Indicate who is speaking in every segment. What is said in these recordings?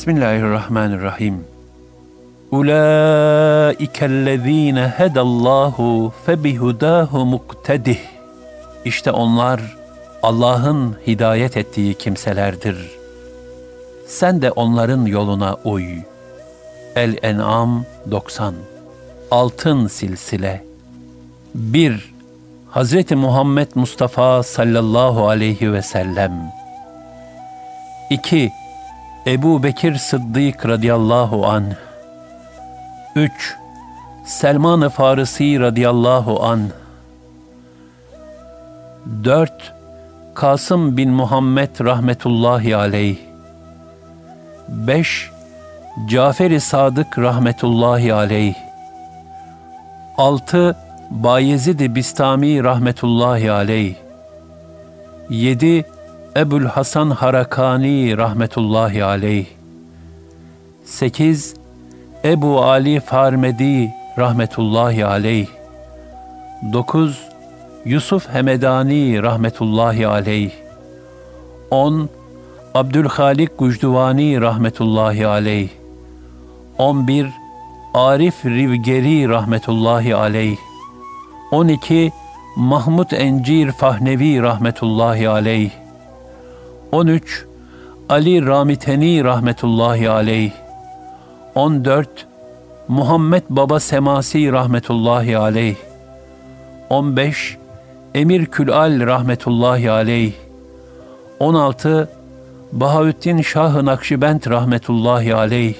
Speaker 1: Bismillahirrahmanirrahim. Ulaikellezine hedallahu febihudahu muktedih. İşte onlar Allah'ın hidayet ettiği kimselerdir. Sen de onların yoluna uy. El-En'am 90 Altın Silsile 1. Hz. Muhammed Mustafa sallallahu aleyhi ve sellem 2. Ebu Bekir Sıddık radıyallahu an. 3. Selman-ı Farisi radıyallahu an. 4. Kasım bin Muhammed rahmetullahi aleyh. 5. Cafer-i Sadık rahmetullahi aleyh. 6. Bayezid-i Bistami rahmetullahi aleyh. 7. Ebul Hasan Harakani rahmetullahi aleyh. 8. Ebu Ali Farmedi rahmetullahi aleyh. 9. Yusuf Hemedani rahmetullahi aleyh. 10. Abdülhalik Gucduvani rahmetullahi aleyh. 11. Arif Rivgeri rahmetullahi aleyh. 12. Mahmud Encir Fahnevi rahmetullahi aleyh. 13 Ali Ramiteni rahmetullahi aleyh. 14 Muhammed Baba Semasi rahmetullahi aleyh. 15 Emir Külal rahmetullahi aleyh. 16 Bahaüddin Şah-ı Nakşibend rahmetullahi aleyh.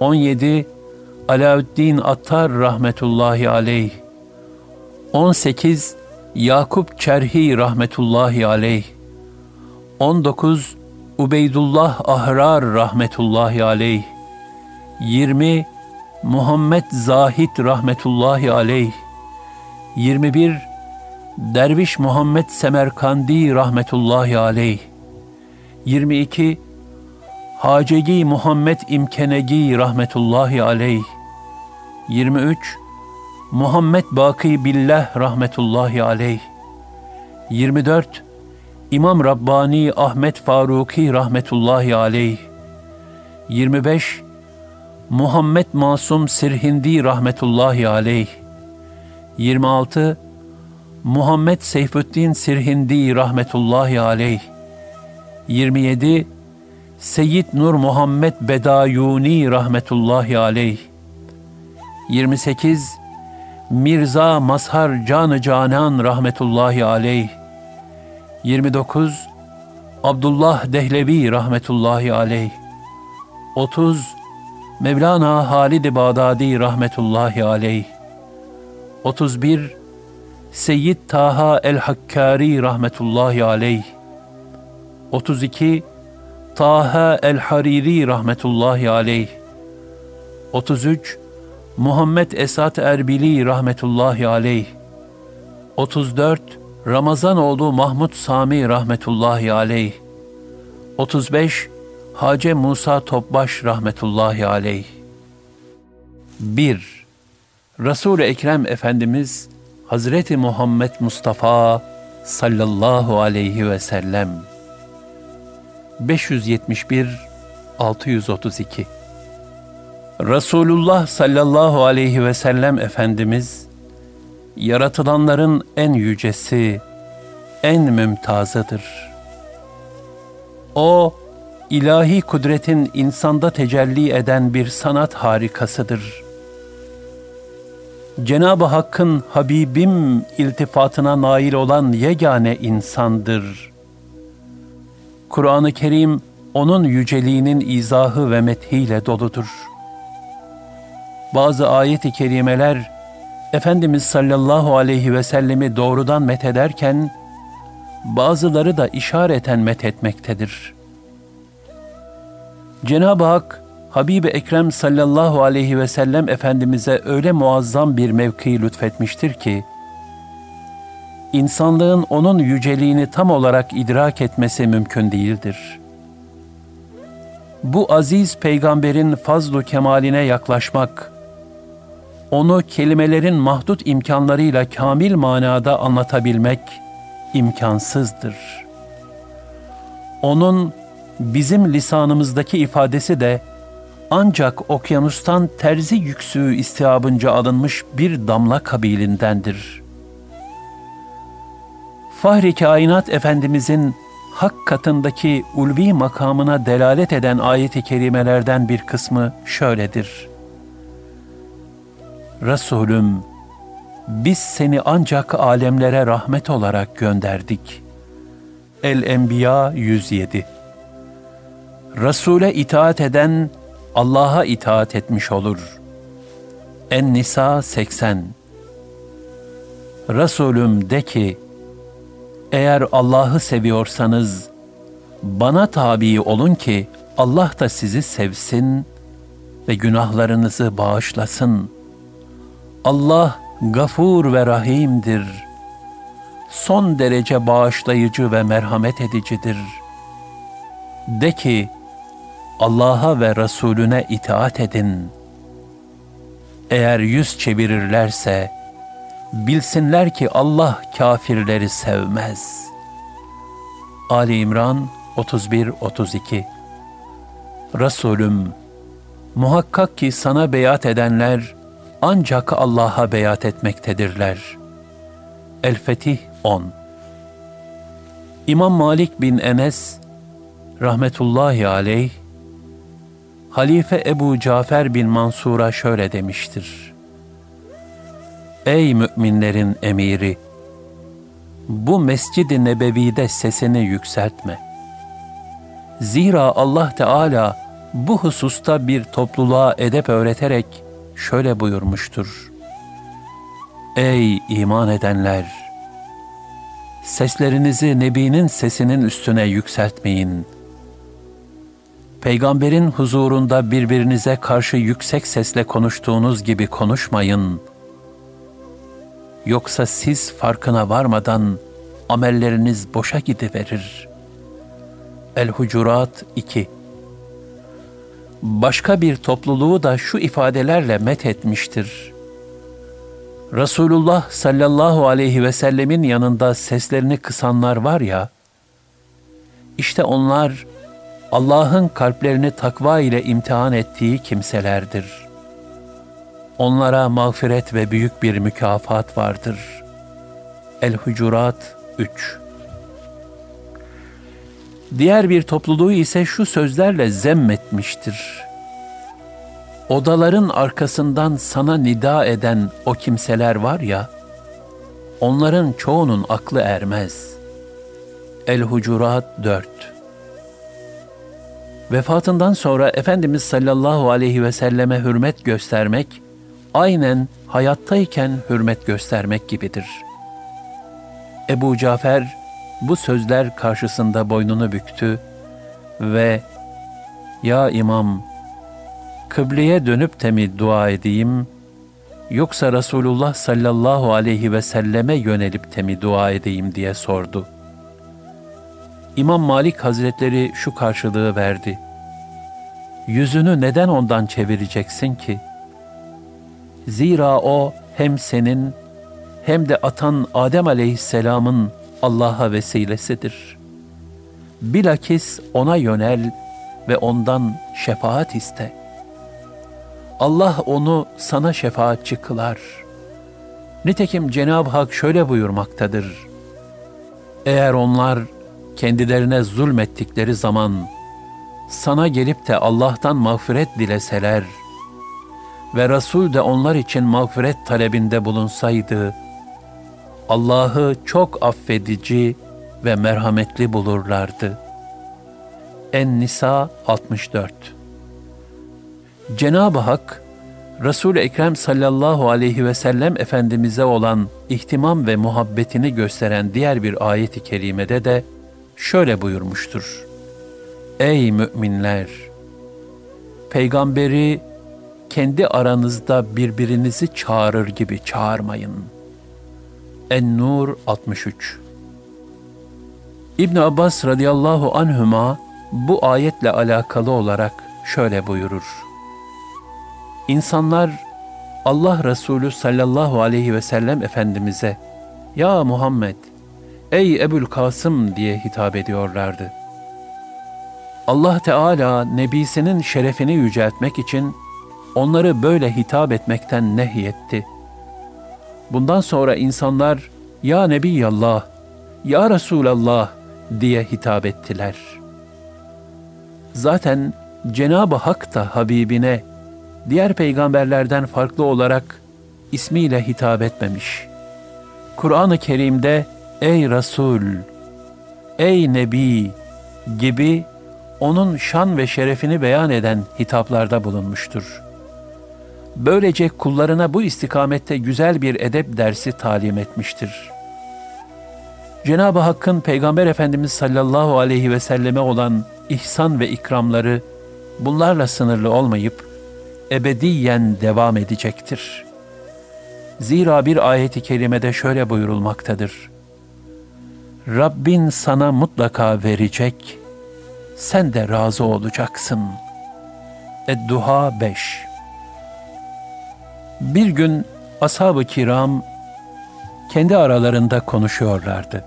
Speaker 1: 17 Alaüddin Attar rahmetullahi aleyh. 18 Yakup Çerhi rahmetullahi aleyh 19 Ubeydullah Ahrar rahmetullahi aleyh 20 Muhammed Zahid rahmetullahi aleyh 21 Derviş Muhammed Semerkandi rahmetullahi aleyh 22 Hacegi Muhammed İmkenegi rahmetullahi aleyh 23 Muhammed Baki Billah rahmetullahi aleyh 24 İmam Rabbani Ahmet Faruki rahmetullahi aleyh. 25 Muhammed Masum Sirhindi rahmetullahi aleyh. 26 Muhammed Seyfüddin Sirhindi rahmetullahi aleyh. 27 Seyyid Nur Muhammed Bedayuni rahmetullahi aleyh. 28 Mirza Mazhar Canı Canan rahmetullahi aleyh 29 Abdullah Dehlevi rahmetullahi aleyh. 30 Mevlana Halid-i Bağdadi rahmetullahi aleyh. 31 Seyyid Taha el-Hakkari rahmetullahi aleyh. 32 Taha el-Hariri rahmetullahi aleyh. 33 Muhammed Esat Erbili rahmetullahi aleyh. 34 Ramazanoğlu Mahmud Sami rahmetullahi aleyh. 35 Hace Musa Topbaş rahmetullahi aleyh. 1. Resul-i Ekrem Efendimiz Hazreti Muhammed Mustafa sallallahu aleyhi ve sellem. 571 632 Resulullah sallallahu aleyhi ve sellem Efendimiz yaratılanların en yücesi, en mümtazıdır. O, ilahi kudretin insanda tecelli eden bir sanat harikasıdır. Cenab-ı Hakk'ın Habibim iltifatına nail olan yegane insandır. Kur'an-ı Kerim onun yüceliğinin izahı ve methiyle doludur. Bazı ayet-i kerimeler Efendimiz sallallahu aleyhi ve sellemi doğrudan methederken bazıları da işareten methetmektedir. Cenab-ı Hak Habib-i Ekrem sallallahu aleyhi ve sellem Efendimiz'e öyle muazzam bir mevki lütfetmiştir ki, insanlığın onun yüceliğini tam olarak idrak etmesi mümkün değildir. Bu aziz peygamberin fazlu kemaline yaklaşmak, onu kelimelerin mahdut imkanlarıyla kamil manada anlatabilmek imkansızdır. Onun bizim lisanımızdaki ifadesi de ancak okyanustan terzi yüksüğü istiabınca alınmış bir damla kabilindendir. Fahri Kainat Efendimizin hak katındaki ulvi makamına delalet eden ayet-i kerimelerden bir kısmı şöyledir. Resulüm, biz seni ancak alemlere rahmet olarak gönderdik. El-Enbiya 107 Resul'e itaat eden Allah'a itaat etmiş olur. En-Nisa 80 Resulüm de ki, eğer Allah'ı seviyorsanız, bana tabi olun ki Allah da sizi sevsin ve günahlarınızı bağışlasın. Allah gafur ve rahimdir. Son derece bağışlayıcı ve merhamet edicidir. De ki, Allah'a ve Resulüne itaat edin. Eğer yüz çevirirlerse, bilsinler ki Allah kafirleri sevmez. Ali İmran 31-32 Resulüm, muhakkak ki sana beyat edenler ancak Allah'a beyat etmektedirler. El-Fetih 10 İmam Malik bin Enes rahmetullahi aleyh Halife Ebu Cafer bin Mansur'a şöyle demiştir. Ey müminlerin emiri! Bu mescid-i nebevide sesini yükseltme. Zira Allah Teala bu hususta bir topluluğa edep öğreterek şöyle buyurmuştur. Ey iman edenler! Seslerinizi Nebi'nin sesinin üstüne yükseltmeyin.'' peygamberin huzurunda birbirinize karşı yüksek sesle konuştuğunuz gibi konuşmayın. Yoksa siz farkına varmadan amelleriniz boşa gidiverir. El-Hucurat 2 Başka bir topluluğu da şu ifadelerle met etmiştir. Resulullah sallallahu aleyhi ve sellemin yanında seslerini kısanlar var ya, işte onlar Allah'ın kalplerini takva ile imtihan ettiği kimselerdir. Onlara mağfiret ve büyük bir mükafat vardır. El-Hucurat 3 Diğer bir topluluğu ise şu sözlerle zemmetmiştir. Odaların arkasından sana nida eden o kimseler var ya, onların çoğunun aklı ermez. El-Hucurat 4 Vefatından sonra Efendimiz sallallahu aleyhi ve selleme hürmet göstermek, aynen hayattayken hürmet göstermek gibidir. Ebu Cafer bu sözler karşısında boynunu büktü ve ''Ya İmam, kıbleye dönüp de mi dua edeyim, yoksa Resulullah sallallahu aleyhi ve selleme yönelip de mi dua edeyim?'' diye sordu. İmam Malik Hazretleri şu karşılığı verdi. Yüzünü neden ondan çevireceksin ki? Zira o hem senin hem de atan Adem aleyhisselamın Allah'a vesilesidir. Bilakis ona yönel ve ondan şefaat iste. Allah onu sana şefaatçi kılar. Nitekim Cenab-ı Hak şöyle buyurmaktadır. Eğer onlar kendilerine zulmettikleri zaman sana gelip de Allah'tan mağfiret dileseler ve Resul de onlar için mağfiret talebinde bulunsaydı, Allah'ı çok affedici ve merhametli bulurlardı. En-Nisa 64 Cenab-ı Hak, Resul-i Ekrem sallallahu aleyhi ve sellem Efendimiz'e olan ihtimam ve muhabbetini gösteren diğer bir ayet-i kerimede de şöyle buyurmuştur. Ey müminler! Peygamberi kendi aranızda birbirinizi çağırır gibi çağırmayın. En-Nur 63 İbn Abbas radıyallahu anhüma bu ayetle alakalı olarak şöyle buyurur. İnsanlar Allah Resulü sallallahu aleyhi ve sellem Efendimiz'e Ya Muhammed, ey Ebul Kasım diye hitap ediyorlardı. Allah Teala Nebisinin şerefini yüceltmek için onları böyle hitap etmekten nehyetti. Bundan sonra insanlar Ya Nebiyallah, Ya Resulallah diye hitap ettiler. Zaten Cenab-ı Hak da Habibine diğer peygamberlerden farklı olarak ismiyle hitap etmemiş. Kur'an-ı Kerim'de ey Resul, ey Nebi gibi onun şan ve şerefini beyan eden hitaplarda bulunmuştur. Böylece kullarına bu istikamette güzel bir edep dersi talim etmiştir. Cenab-ı Hakk'ın Peygamber Efendimiz sallallahu aleyhi ve selleme olan ihsan ve ikramları bunlarla sınırlı olmayıp, ebediyen devam edecektir. Zira bir ayeti kerimede şöyle buyurulmaktadır. Rabbin sana mutlaka verecek, sen de razı olacaksın. Edduha 5 Bir gün ashab-ı kiram kendi aralarında konuşuyorlardı.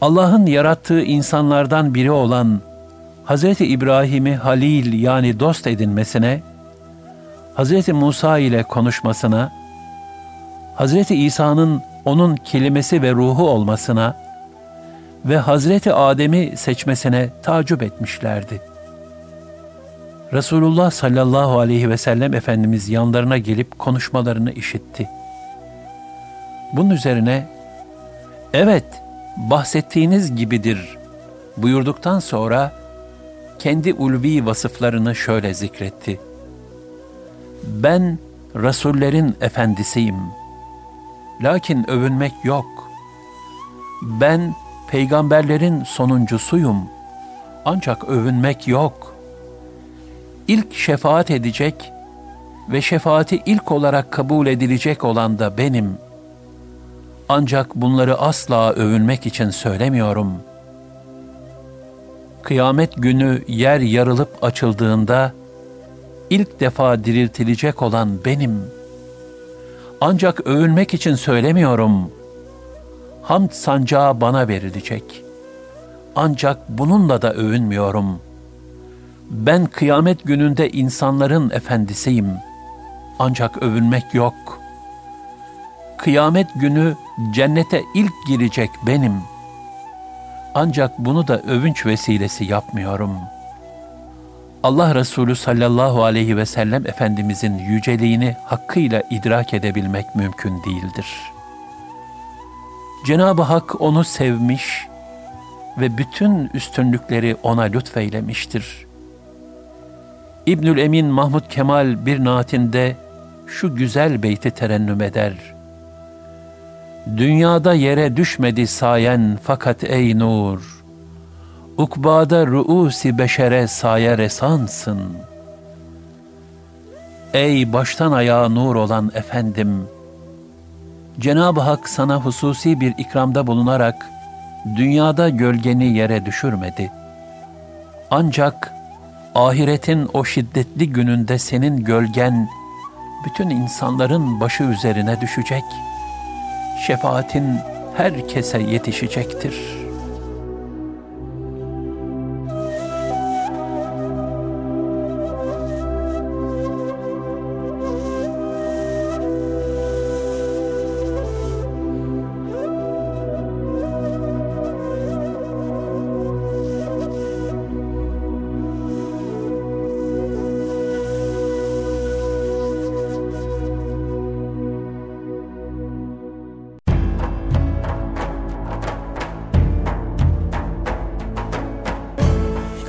Speaker 1: Allah'ın yarattığı insanlardan biri olan Hz. İbrahim'i halil yani dost edinmesine, Hz. Musa ile konuşmasına, Hz. İsa'nın onun kelimesi ve ruhu olmasına ve Hazreti Adem'i seçmesine tacip etmişlerdi. Resulullah sallallahu aleyhi ve sellem Efendimiz yanlarına gelip konuşmalarını işitti. Bunun üzerine, evet bahsettiğiniz gibidir buyurduktan sonra, kendi ulvi vasıflarını şöyle zikretti. Ben Resullerin efendisiyim. Lakin övünmek yok. Ben peygamberlerin sonuncusuyum. Ancak övünmek yok. İlk şefaat edecek ve şefaati ilk olarak kabul edilecek olan da benim. Ancak bunları asla övünmek için söylemiyorum.'' kıyamet günü yer yarılıp açıldığında ilk defa diriltilecek olan benim. Ancak övünmek için söylemiyorum. Hamd sancağı bana verilecek. Ancak bununla da övünmüyorum. Ben kıyamet gününde insanların efendisiyim. Ancak övünmek yok. Kıyamet günü cennete ilk girecek benim.'' Ancak bunu da övünç vesilesi yapmıyorum. Allah Resulü sallallahu aleyhi ve sellem Efendimizin yüceliğini hakkıyla idrak edebilmek mümkün değildir. Cenab-ı Hak onu sevmiş ve bütün üstünlükleri ona lütfeylemiştir. İbnül Emin Mahmud Kemal bir naatinde şu güzel beyti terennüm eder. Dünyada yere düşmedi sayen fakat ey nur, Ukbada ruusi beşere saye resansın. Ey baştan ayağa nur olan efendim, Cenab-ı Hak sana hususi bir ikramda bulunarak, dünyada gölgeni yere düşürmedi. Ancak ahiretin o şiddetli gününde senin gölgen, bütün insanların başı üzerine düşecek.'' şefaatin herkese yetişecektir.''